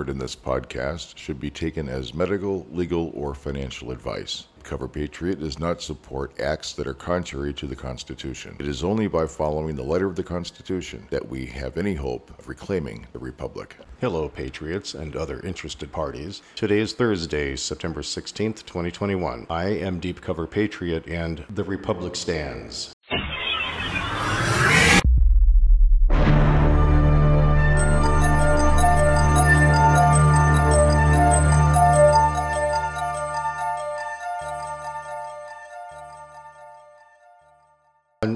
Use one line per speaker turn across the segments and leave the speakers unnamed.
heard in this podcast should be taken as medical, legal, or financial advice. Cover Patriot does not support acts that are contrary to the Constitution. It is only by following the letter of the Constitution that we have any hope of reclaiming the Republic.
Hello, Patriots and other interested parties. Today is Thursday, September 16th, 2021. I am Deep Cover Patriot, and the Republic stands.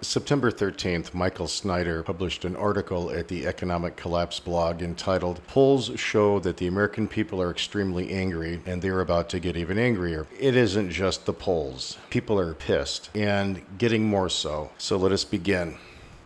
September 13th, Michael Snyder published an article at the Economic Collapse blog entitled Polls Show That the American People Are Extremely Angry and They're About to Get Even Angrier. It isn't just the polls, people are pissed and getting more so. So let us begin.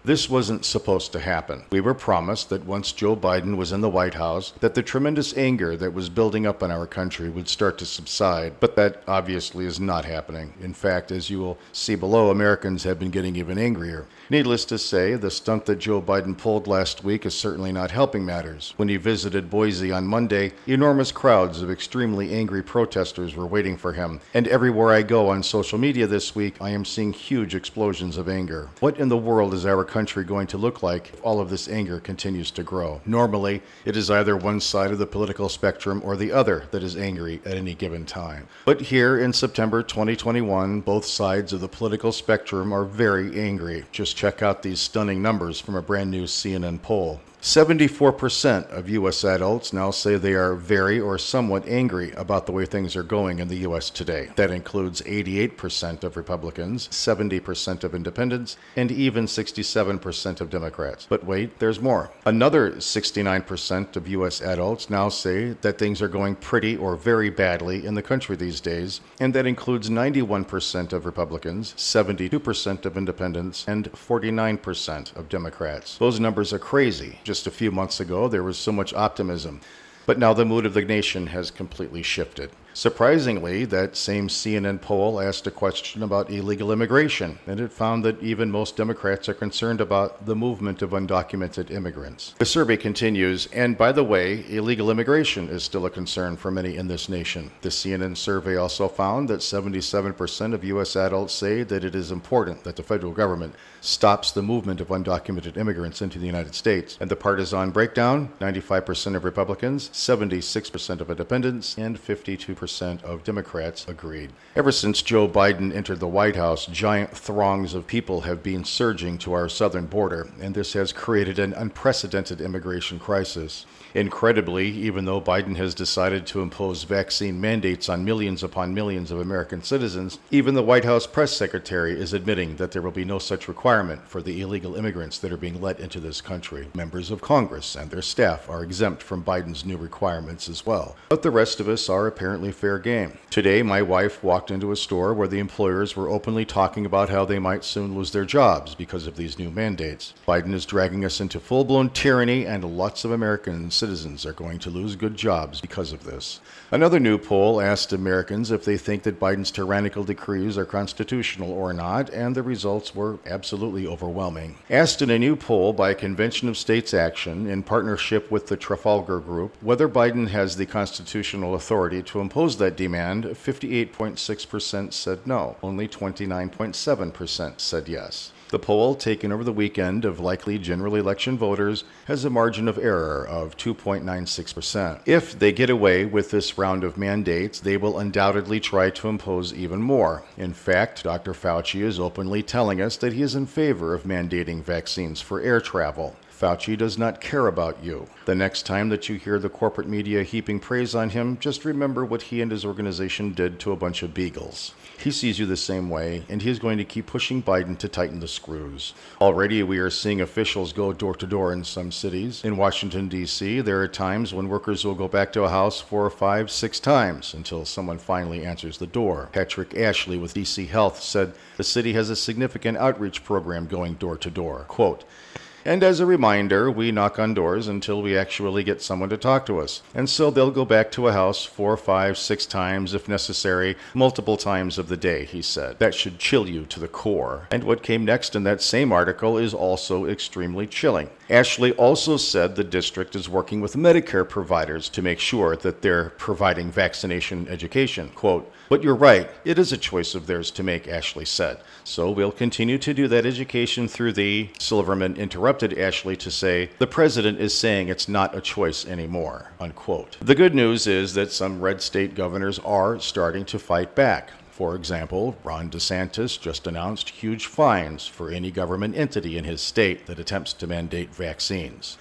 This wasn't supposed to happen. We were promised that once Joe Biden was in the White House, that the tremendous anger that was building up in our country would start to subside, but that obviously is not happening. In fact, as you will see below, Americans have been getting even angrier. Needless to say, the stunt that Joe Biden pulled last week is certainly not helping matters. When he visited Boise on Monday, enormous crowds of extremely angry protesters were waiting for him, and everywhere I go on social media this week, I am seeing huge explosions of anger. What in the world is our country going to look like if all of this anger continues to grow? Normally, it is either one side of the political spectrum or the other that is angry at any given time. But here in September 2021, both sides of the political spectrum are very angry. Just check out these stunning numbers from a brand new CNN poll. 74% of U.S. adults now say they are very or somewhat angry about the way things are going in the U.S. today. That includes 88% of Republicans, 70% of independents, and even 67% of Democrats. But wait, there's more. Another 69% of U.S. adults now say that things are going pretty or very badly in the country these days, and that includes 91% of Republicans, 72% of independents, and 49% of Democrats. Those numbers are crazy just a few months ago, there was so much optimism. But now the mood of the nation has completely shifted. Surprisingly, that same CNN poll asked a question about illegal immigration, and it found that even most Democrats are concerned about the movement of undocumented immigrants. The survey continues, and by the way, illegal immigration is still a concern for many in this nation. The CNN survey also found that 77% of U.S. adults say that it is important that the federal government stops the movement of undocumented immigrants into the United States. And the partisan breakdown 95% of Republicans, 76% of independents, and 52 percent of Democrats agreed. Ever since Joe Biden entered the White House, giant throngs of people have been surging to our southern border, and this has created an unprecedented immigration crisis. Incredibly, even though Biden has decided to impose vaccine mandates on millions upon millions of American citizens, even the White House press secretary is admitting that there will be no such requirement for the illegal immigrants that are being let into this country. Members of Congress and their staff are exempt from Biden's new requirements as well. But the rest of us are apparently fair game. Today, my wife walked into a store where the employers were openly talking about how they might soon lose their jobs because of these new mandates. Biden is dragging us into full blown tyranny, and lots of American citizens are going to lose good jobs because of this. Another new poll asked Americans if they think that Biden's tyrannical decrees are constitutional or not, and the results were absolutely overwhelming. Asked in a new poll by a Convention of States Action in partnership with the Trafalgar Group whether Biden has the constitutional authority to impose that demand, 58.6% said no. Only 29.7% said yes. The poll, taken over the weekend of likely general election voters, has a margin of error of 2.96%. If they get away with this round of mandates, they will undoubtedly try to impose even more. In fact, Dr. Fauci is openly telling us that he is in favor of mandating vaccines for air travel. Fauci does not care about you. The next time that you hear the corporate media heaping praise on him, just remember what he and his organization did to a bunch of beagles. He sees you the same way, and he is going to keep pushing Biden to tighten the screws. Already, we are seeing officials go door to door in some cities. In Washington, D.C., there are times when workers will go back to a house four or five, six times until someone finally answers the door. Patrick Ashley with DC Health said the city has a significant outreach program going door to door. Quote, And as a reminder, we knock on doors until we actually get someone to talk to us. And so they'll go back to a house four, five, six times, if necessary, multiple times of the day, he said. That should chill you to the core. And what came next in that same article is also extremely chilling. Ashley also said the district is working with Medicare providers to make sure that they're providing vaccination education. Quote, but you're right, it is a choice of theirs to make, Ashley said. So we'll continue to do that education through the Silverman interrupted Ashley to say, the president is saying it's not a choice anymore, unquote. The good news is that some red state governors are starting to fight back. For example, Ron DeSantis just announced huge fines for any government entity in his state that attempts to mandate vaccines.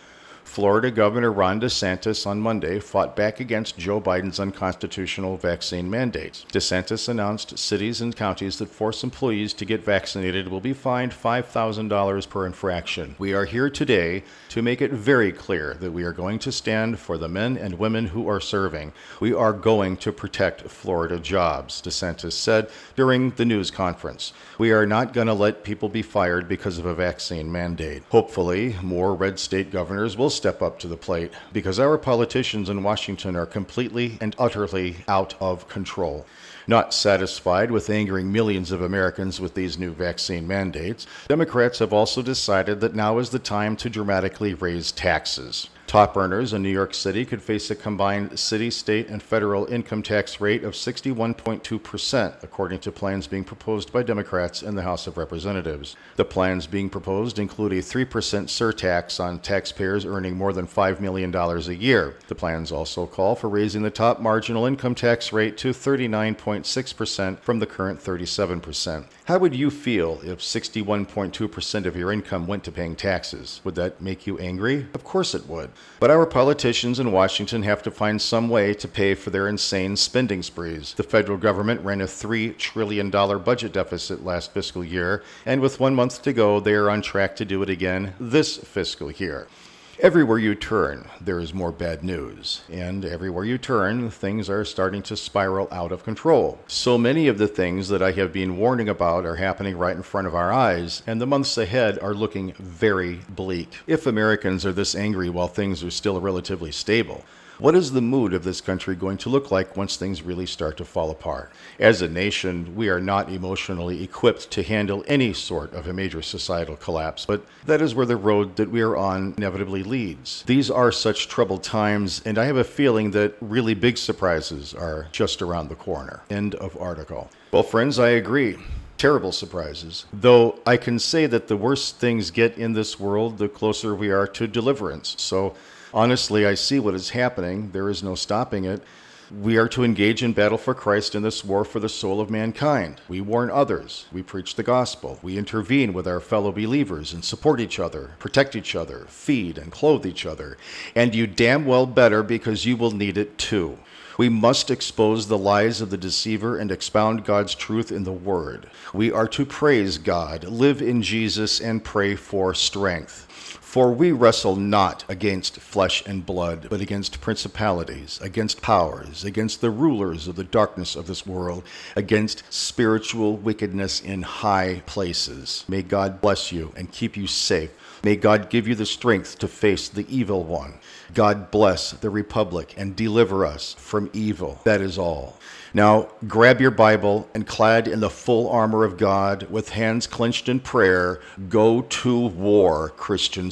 Florida Governor Ron DeSantis on Monday fought back against Joe Biden's unconstitutional vaccine mandates. DeSantis announced cities and counties that force employees to get vaccinated will be fined $5,000 per infraction. We are here today to make it very clear that we are going to stand for the men and women who are serving. We are going to protect Florida jobs, DeSantis said during the news conference. We are not going to let people be fired because of a vaccine mandate. Hopefully, more red state governors will step up to the plate because our politicians in Washington are completely and utterly out of control. Not satisfied with angering millions of Americans with these new vaccine mandates, Democrats have also decided that now is the time to dramatically raise taxes. Top earners in New York City could face a combined city, state, and federal income tax rate of 61.2%, according to plans being proposed by Democrats in the House of Representatives. The plans being proposed include a 3% surtax on taxpayers earning more than $5 million a year. The plans also call for raising the top marginal income tax rate to 39.6% from the current 37%. How would you feel if 61.2% of your income went to paying taxes? Would that make you angry? Of course it would. But our politicians in Washington have to find some way to pay for their insane spending sprees. The federal government ran a $3 trillion budget deficit last fiscal year, and with one month to go, they are on track to do it again this fiscal year. Everywhere you turn, there is more bad news. And everywhere you turn, things are starting to spiral out of control. So many of the things that I have been warning about are happening right in front of our eyes, and the months ahead are looking very bleak. If Americans are this angry while things are still relatively stable, what is the mood of this country going to look like once things really start to fall apart? As a nation, we are not emotionally equipped to handle any sort of a major societal collapse, but that is where the road that we are on inevitably leads. These are such troubled times, and I have a feeling that really big surprises are just around the corner. End of article. Well, friends, I agree terrible surprises. Though I can say that the worse things get in this world, the closer we are to deliverance. So honestly, I see what is happening. There is no stopping it. We are to engage in battle for Christ in this war for the soul of mankind. We warn others. We preach the gospel. We intervene with our fellow believers and support each other, protect each other, feed and clothe each other. And you damn well better because you will need it too. We must expose the lies of the deceiver and expound God's truth in the Word. We are to praise God, live in Jesus, and pray for strength. For we wrestle not against flesh and blood, but against principalities, against powers, against the rulers of the darkness of this world, against spiritual wickedness in high places. May God bless you and keep you safe. May God give you the strength to face the evil one. God bless the republic and deliver us from evil. That is all. Now, grab your Bible and clad in the full armor of God, with hands clenched in prayer, go to war, Christian